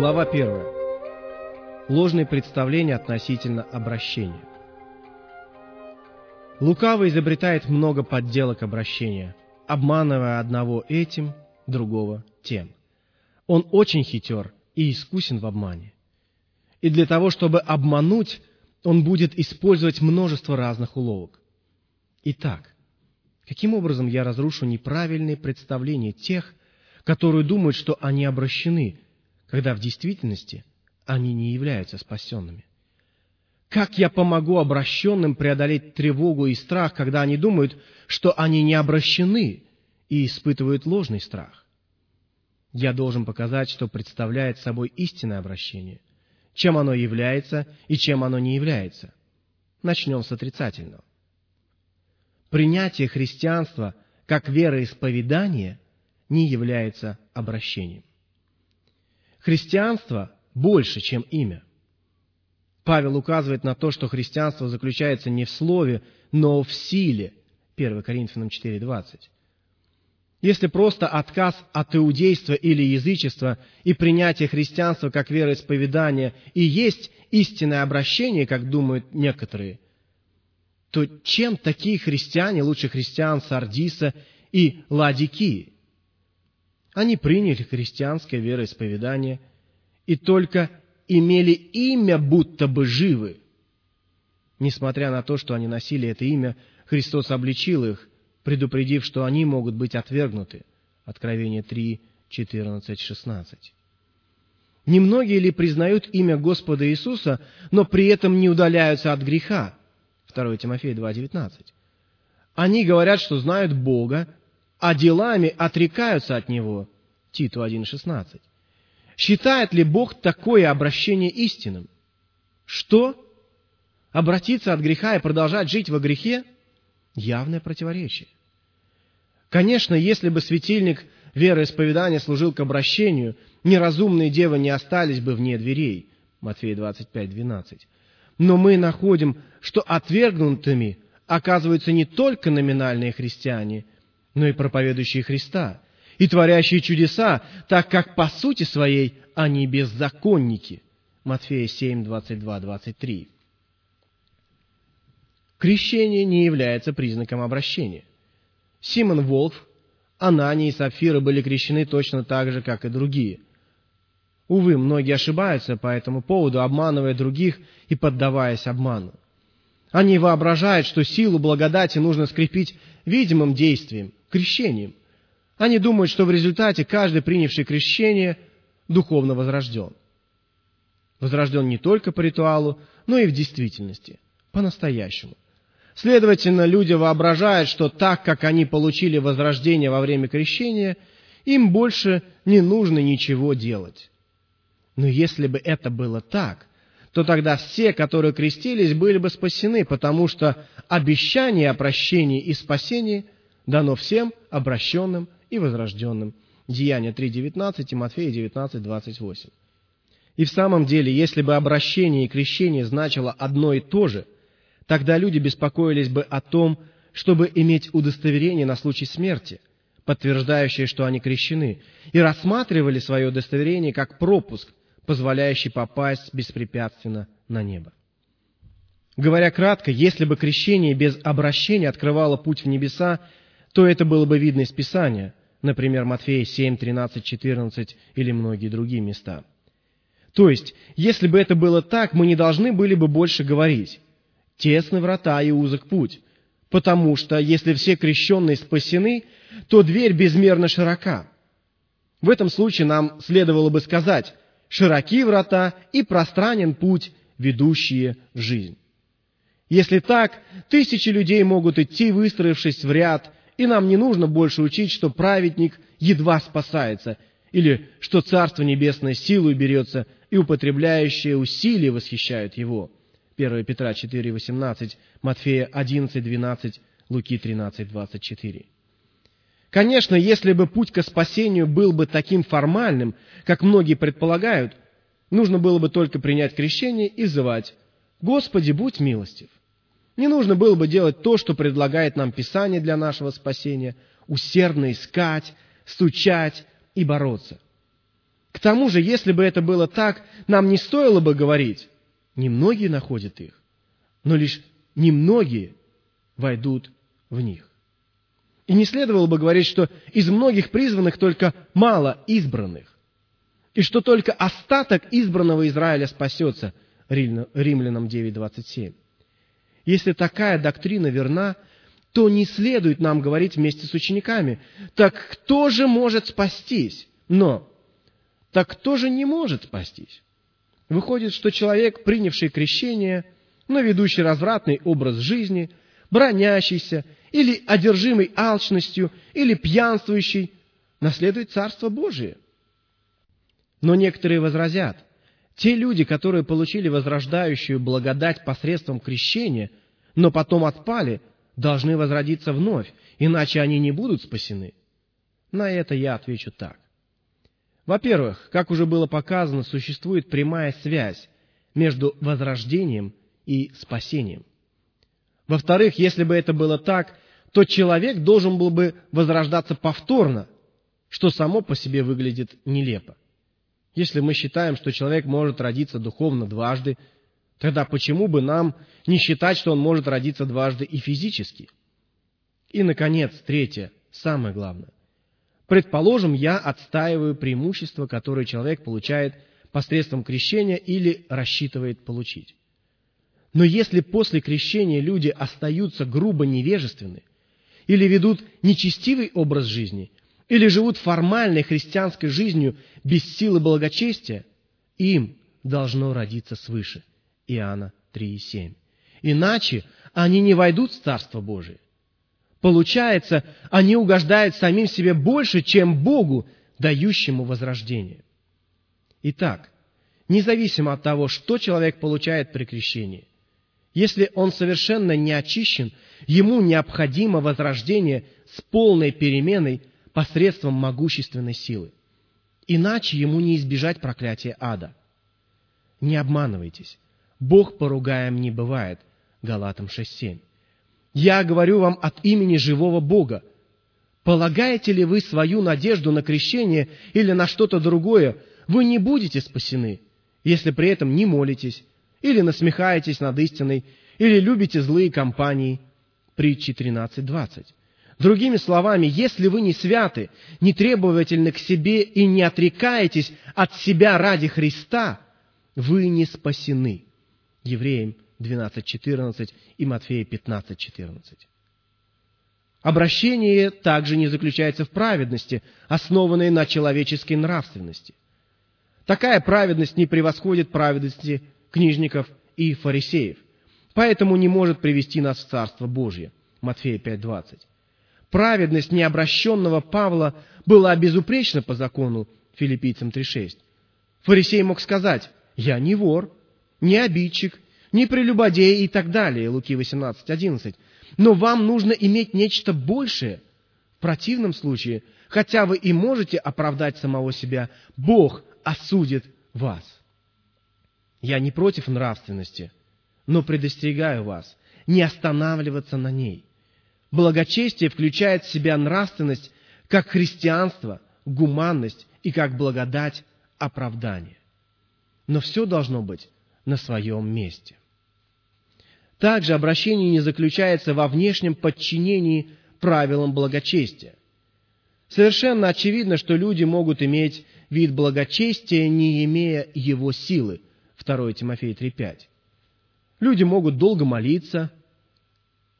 Глава 1. Ложные представления относительно обращения. Лукавый изобретает много подделок обращения, обманывая одного этим, другого тем. Он очень хитер и искусен в обмане. И для того, чтобы обмануть, он будет использовать множество разных уловок. Итак, каким образом я разрушу неправильные представления тех, которые думают, что они обращены, когда в действительности они не являются спасенными? Как я помогу обращенным преодолеть тревогу и страх, когда они думают, что они не обращены и испытывают ложный страх? Я должен показать, что представляет собой истинное обращение, чем оно является и чем оно не является. Начнем с отрицательного. Принятие христианства как вероисповедание не является обращением. Христианство больше, чем имя. Павел указывает на то, что христианство заключается не в слове, но в силе. 1 Коринфянам 4.20. Если просто отказ от иудейства или язычества и принятие христианства как вероисповедания и есть истинное обращение, как думают некоторые, то чем такие христиане лучше христиан Сардиса и Ладикии? Они приняли христианское вероисповедание и только имели имя, будто бы живы. Несмотря на то, что они носили это имя, Христос обличил их, предупредив, что они могут быть отвергнуты. Откровение 3, 14, 16. Немногие ли признают имя Господа Иисуса, но при этом не удаляются от греха? 2 Тимофея 2, 19. Они говорят, что знают Бога, а делами отрекаются от Него. Титу 1.16. Считает ли Бог такое обращение истинным? Что? Обратиться от греха и продолжать жить во грехе? Явное противоречие. Конечно, если бы светильник вероисповедания служил к обращению, неразумные девы не остались бы вне дверей. Матфея 25, 12. Но мы находим, что отвергнутыми оказываются не только номинальные христиане, но и проповедующие Христа, и творящие чудеса, так как по сути своей они беззаконники. Матфея 7, 22, 23. Крещение не является признаком обращения. Симон Волф, Анани и Сапфира были крещены точно так же, как и другие. Увы, многие ошибаются по этому поводу, обманывая других и поддаваясь обману. Они воображают, что силу благодати нужно скрепить видимым действием, крещением. Они думают, что в результате каждый принявший крещение духовно возрожден. Возрожден не только по ритуалу, но и в действительности, по-настоящему. Следовательно, люди воображают, что так как они получили возрождение во время крещения, им больше не нужно ничего делать. Но если бы это было так, то тогда все, которые крестились, были бы спасены, потому что обещание о прощении и спасении дано всем обращенным и возрожденным. Деяния 3.19 и Матфея 19.28. И в самом деле, если бы обращение и крещение значило одно и то же – Тогда люди беспокоились бы о том, чтобы иметь удостоверение на случай смерти, подтверждающее, что они крещены, и рассматривали свое удостоверение как пропуск, позволяющий попасть беспрепятственно на небо. Говоря кратко, если бы крещение без обращения открывало путь в небеса, то это было бы видно из Писания, например, Матфея 7, 13, 14 или многие другие места. То есть, если бы это было так, мы не должны были бы больше говорить тесны врата и узок путь, потому что если все крещенные спасены, то дверь безмерно широка. В этом случае нам следовало бы сказать, широки врата и пространен путь, ведущие в жизнь. Если так, тысячи людей могут идти, выстроившись в ряд, и нам не нужно больше учить, что праведник едва спасается, или что Царство Небесное силой берется, и употребляющие усилия восхищают его – 1 Петра 4, 18, Матфея 11, 12, Луки 13, 24. Конечно, если бы путь к спасению был бы таким формальным, как многие предполагают, нужно было бы только принять крещение и звать «Господи, будь милостив». Не нужно было бы делать то, что предлагает нам Писание для нашего спасения, усердно искать, стучать и бороться. К тому же, если бы это было так, нам не стоило бы говорить, немногие находят их, но лишь немногие войдут в них. И не следовало бы говорить, что из многих призванных только мало избранных, и что только остаток избранного Израиля спасется, Римлянам 9.27. Если такая доктрина верна, то не следует нам говорить вместе с учениками, так кто же может спастись? Но, так кто же не может спастись? Выходит, что человек, принявший крещение, но ведущий развратный образ жизни, бронящийся или одержимый алчностью, или пьянствующий, наследует Царство Божие. Но некоторые возразят, те люди, которые получили возрождающую благодать посредством крещения, но потом отпали, должны возродиться вновь, иначе они не будут спасены. На это я отвечу так. Во-первых, как уже было показано, существует прямая связь между возрождением и спасением. Во-вторых, если бы это было так, то человек должен был бы возрождаться повторно, что само по себе выглядит нелепо. Если мы считаем, что человек может родиться духовно дважды, тогда почему бы нам не считать, что он может родиться дважды и физически? И, наконец, третье, самое главное. Предположим, я отстаиваю преимущество, которое человек получает посредством крещения или рассчитывает получить. Но если после крещения люди остаются грубо невежественны, или ведут нечестивый образ жизни, или живут формальной христианской жизнью без силы благочестия, им должно родиться свыше. Иоанна 3,7. Иначе они не войдут в Царство Божие. Получается, они угождают самим себе больше, чем Богу, дающему возрождение. Итак, независимо от того, что человек получает при крещении, если он совершенно не очищен, ему необходимо возрождение с полной переменой посредством могущественной силы. Иначе ему не избежать проклятия ада. Не обманывайтесь. Бог поругаем не бывает. Галатам 6.7. Я говорю вам от имени живого Бога. Полагаете ли вы свою надежду на крещение или на что-то другое, вы не будете спасены, если при этом не молитесь, или насмехаетесь над истиной, или любите злые компании. Притчи 13.20. Другими словами, если вы не святы, не требовательны к себе и не отрекаетесь от себя ради Христа, вы не спасены. Евреям 12.14 и Матфея 15.14. Обращение также не заключается в праведности, основанной на человеческой нравственности. Такая праведность не превосходит праведности книжников и фарисеев, поэтому не может привести нас в Царство Божье. Матфея 5.20. Праведность необращенного Павла была безупречна по закону, филиппийцам 3.6. Фарисей мог сказать, «Я не вор, не обидчик, не прелюбодей и так далее, Луки 18.11. Но вам нужно иметь нечто большее. В противном случае, хотя вы и можете оправдать самого себя, Бог осудит вас. Я не против нравственности, но предостерегаю вас не останавливаться на ней. Благочестие включает в себя нравственность как христианство, гуманность и как благодать оправдания. Но все должно быть на своем месте. Также обращение не заключается во внешнем подчинении правилам благочестия. Совершенно очевидно, что люди могут иметь вид благочестия, не имея его силы – 2 Тимофея 3.5. Люди могут долго молиться,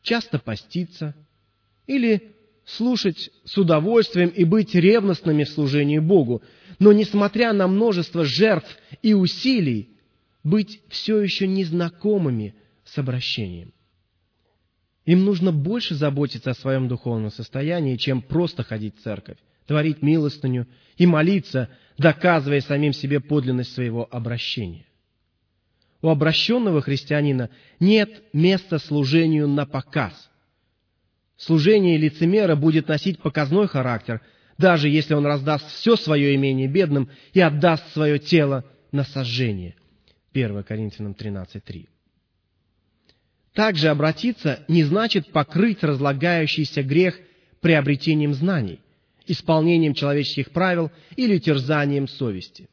часто поститься или слушать с удовольствием и быть ревностными в служении Богу, но, несмотря на множество жертв и усилий, быть все еще незнакомыми с обращением. Им нужно больше заботиться о своем духовном состоянии, чем просто ходить в церковь, творить милостыню и молиться, доказывая самим себе подлинность своего обращения. У обращенного христианина нет места служению на показ. Служение лицемера будет носить показной характер, даже если он раздаст все свое имение бедным и отдаст свое тело на сожжение. 1 Коринфянам 13.3. Также обратиться не значит покрыть разлагающийся грех приобретением знаний исполнением человеческих правил или терзанием совести.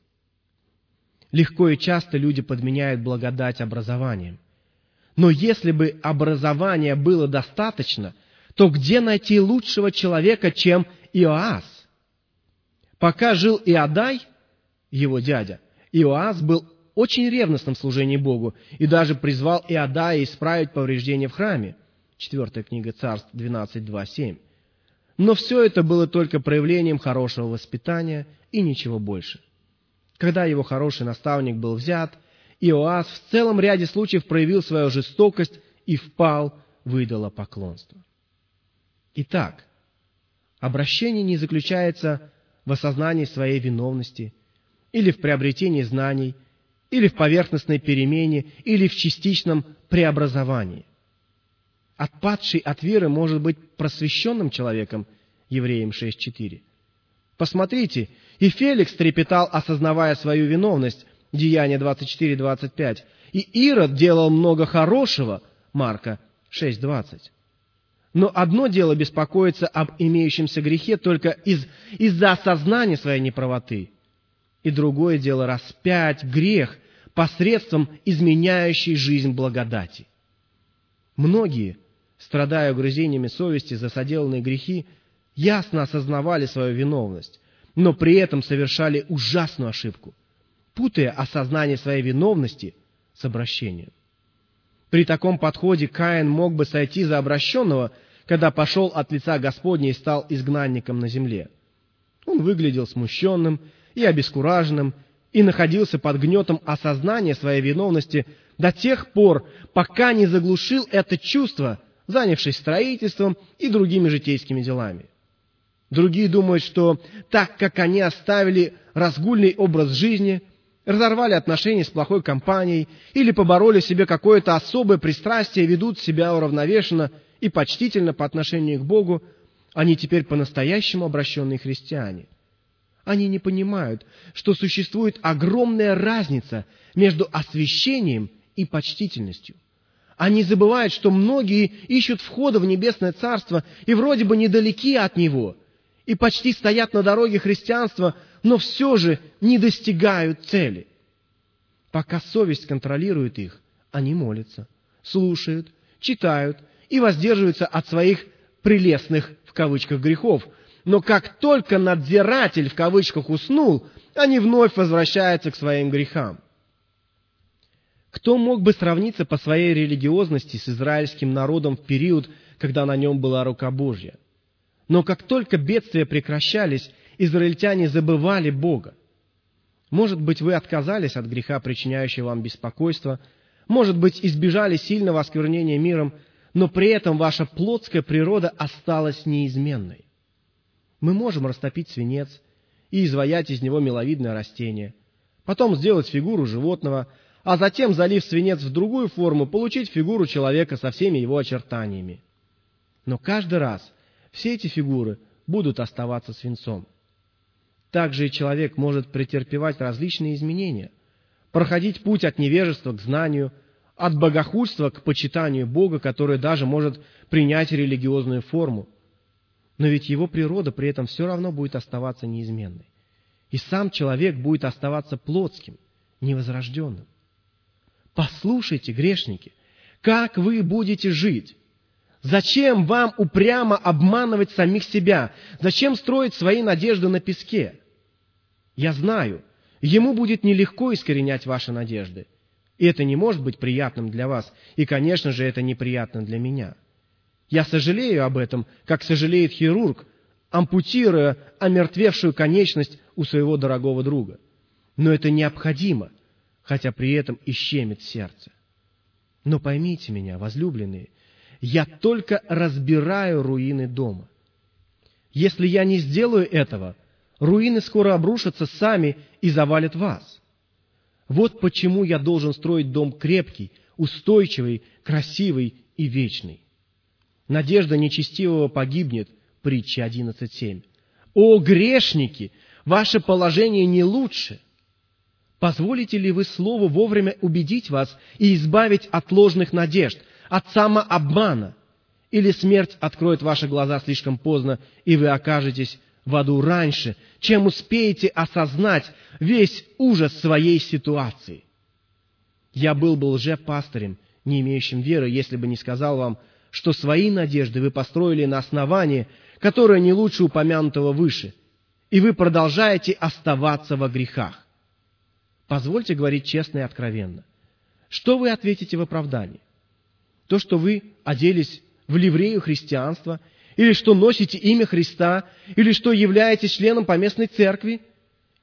Легко и часто люди подменяют благодать образованием. Но если бы образования было достаточно, то где найти лучшего человека, чем Иоас? Пока жил Иодай, его дядя, Иоас был очень ревностным в служении Богу и даже призвал Иодая исправить повреждения в храме. Четвертая книга Царств 12.2.7. Но все это было только проявлением хорошего воспитания и ничего больше. Когда его хороший наставник был взят, Иоас в целом ряде случаев проявил свою жестокость и впал в идолопоклонство. Итак, обращение не заключается в осознании своей виновности или в приобретении знаний – или в поверхностной перемене, или в частичном преобразовании. Отпадший от веры может быть просвещенным человеком, Евреям 6.4. Посмотрите, и Феликс трепетал, осознавая свою виновность, Деяние 24.25, и Ирод делал много хорошего, Марка 6.20. Но одно дело беспокоиться об имеющемся грехе только из, из-за осознания своей неправоты – и другое дело распять грех посредством изменяющей жизнь благодати. Многие, страдая угрызениями совести за соделанные грехи, ясно осознавали свою виновность, но при этом совершали ужасную ошибку, путая осознание своей виновности с обращением. При таком подходе Каин мог бы сойти за обращенного, когда пошел от лица Господня и стал изгнанником на земле. Он выглядел смущенным и обескураженным, и находился под гнетом осознания своей виновности до тех пор, пока не заглушил это чувство, занявшись строительством и другими житейскими делами. Другие думают, что так как они оставили разгульный образ жизни, разорвали отношения с плохой компанией или побороли себе какое-то особое пристрастие, ведут себя уравновешенно и почтительно по отношению к Богу, они теперь по-настоящему обращенные христиане – они не понимают, что существует огромная разница между освящением и почтительностью. Они забывают, что многие ищут входа в небесное царство и вроде бы недалеки от него, и почти стоят на дороге христианства, но все же не достигают цели. Пока совесть контролирует их, они молятся, слушают, читают и воздерживаются от своих «прелестных» в кавычках грехов, но как только надзиратель в кавычках уснул, они вновь возвращаются к своим грехам. Кто мог бы сравниться по своей религиозности с израильским народом в период, когда на нем была рука Божья? Но как только бедствия прекращались, израильтяне забывали Бога. Может быть, вы отказались от греха, причиняющего вам беспокойство, может быть, избежали сильного осквернения миром, но при этом ваша плотская природа осталась неизменной. Мы можем растопить свинец и изваять из него миловидное растение, потом сделать фигуру животного, а затем, залив свинец в другую форму, получить фигуру человека со всеми его очертаниями. Но каждый раз все эти фигуры будут оставаться свинцом. Также и человек может претерпевать различные изменения, проходить путь от невежества к знанию, от богохульства к почитанию Бога, который даже может принять религиозную форму – но ведь его природа при этом все равно будет оставаться неизменной. И сам человек будет оставаться плотским, невозрожденным. Послушайте, грешники, как вы будете жить? Зачем вам упрямо обманывать самих себя? Зачем строить свои надежды на песке? Я знаю, ему будет нелегко искоренять ваши надежды. И это не может быть приятным для вас, и, конечно же, это неприятно для меня – я сожалею об этом, как сожалеет хирург, ампутируя омертвевшую конечность у своего дорогого друга. Но это необходимо, хотя при этом и щемит сердце. Но поймите меня, возлюбленные, я только разбираю руины дома. Если я не сделаю этого, руины скоро обрушатся сами и завалят вас. Вот почему я должен строить дом крепкий, устойчивый, красивый и вечный. Надежда нечестивого погибнет. Притча 11.7. О, грешники! Ваше положение не лучше. Позволите ли вы Слову вовремя убедить вас и избавить от ложных надежд, от самообмана? Или смерть откроет ваши глаза слишком поздно, и вы окажетесь в аду раньше, чем успеете осознать весь ужас своей ситуации. Я был бы лжепастырем, не имеющим веры, если бы не сказал вам, что свои надежды вы построили на основании, которое не лучше упомянутого выше, и вы продолжаете оставаться во грехах. Позвольте говорить честно и откровенно. Что вы ответите в оправдании? То, что вы оделись в ливрею христианства, или что носите имя Христа, или что являетесь членом поместной церкви,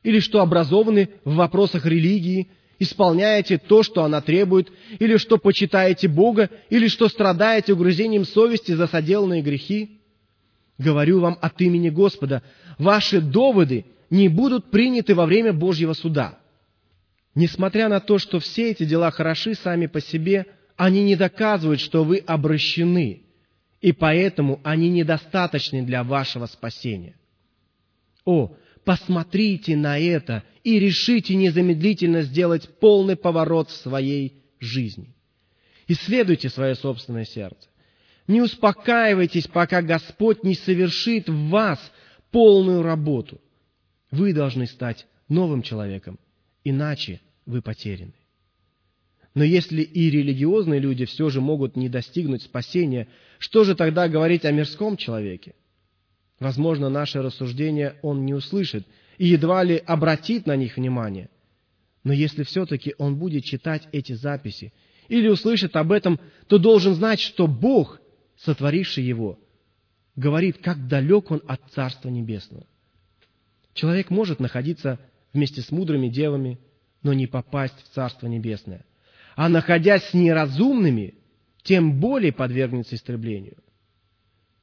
или что образованы в вопросах религии, исполняете то, что она требует, или что почитаете Бога, или что страдаете угрызением совести за соделанные грехи. Говорю вам от имени Господа, ваши доводы не будут приняты во время Божьего суда. Несмотря на то, что все эти дела хороши сами по себе, они не доказывают, что вы обращены, и поэтому они недостаточны для вашего спасения. О, посмотрите на это и решите незамедлительно сделать полный поворот в своей жизни. Исследуйте свое собственное сердце. Не успокаивайтесь, пока Господь не совершит в вас полную работу. Вы должны стать новым человеком, иначе вы потеряны. Но если и религиозные люди все же могут не достигнуть спасения, что же тогда говорить о мирском человеке? Возможно, наше рассуждение он не услышит и едва ли обратит на них внимание. Но если все-таки он будет читать эти записи или услышит об этом, то должен знать, что Бог, сотворивший его, говорит, как далек он от Царства Небесного. Человек может находиться вместе с мудрыми девами, но не попасть в Царство Небесное. А находясь с неразумными, тем более подвергнется истреблению.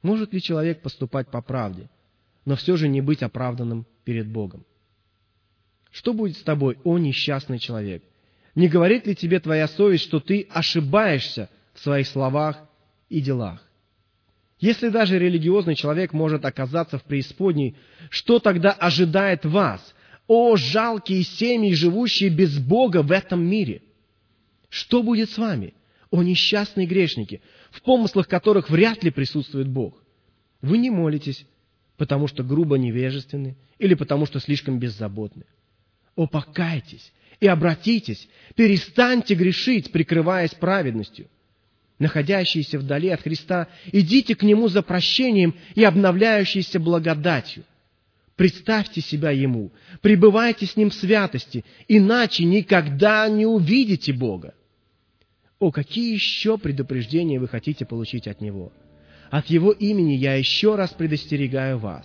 Может ли человек поступать по правде, но все же не быть оправданным перед Богом? Что будет с тобой, о несчастный человек? Не говорит ли тебе твоя совесть, что ты ошибаешься в своих словах и делах? Если даже религиозный человек может оказаться в преисподней, что тогда ожидает вас, о жалкие семьи, живущие без Бога в этом мире? Что будет с вами, о несчастные грешники, в помыслах которых вряд ли присутствует Бог? Вы не молитесь, потому что грубо невежественны или потому что слишком беззаботны. О, покайтесь и обратитесь, перестаньте грешить, прикрываясь праведностью. Находящиеся вдали от Христа, идите к Нему за прощением и обновляющейся благодатью. Представьте себя Ему, пребывайте с Ним в святости, иначе никогда не увидите Бога. О, какие еще предупреждения вы хотите получить от Него? От Его имени я еще раз предостерегаю вас.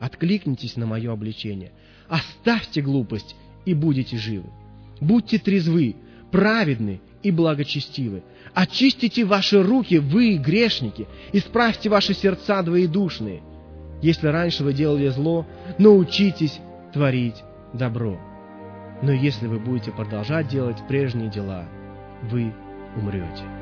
Откликнитесь на мое обличение. Оставьте глупость и будете живы. Будьте трезвы, праведны и благочестивы. Очистите ваши руки, вы, грешники, исправьте ваши сердца двоедушные – если раньше вы делали зло, научитесь творить добро. Но если вы будете продолжать делать прежние дела, вы 우물이 오지.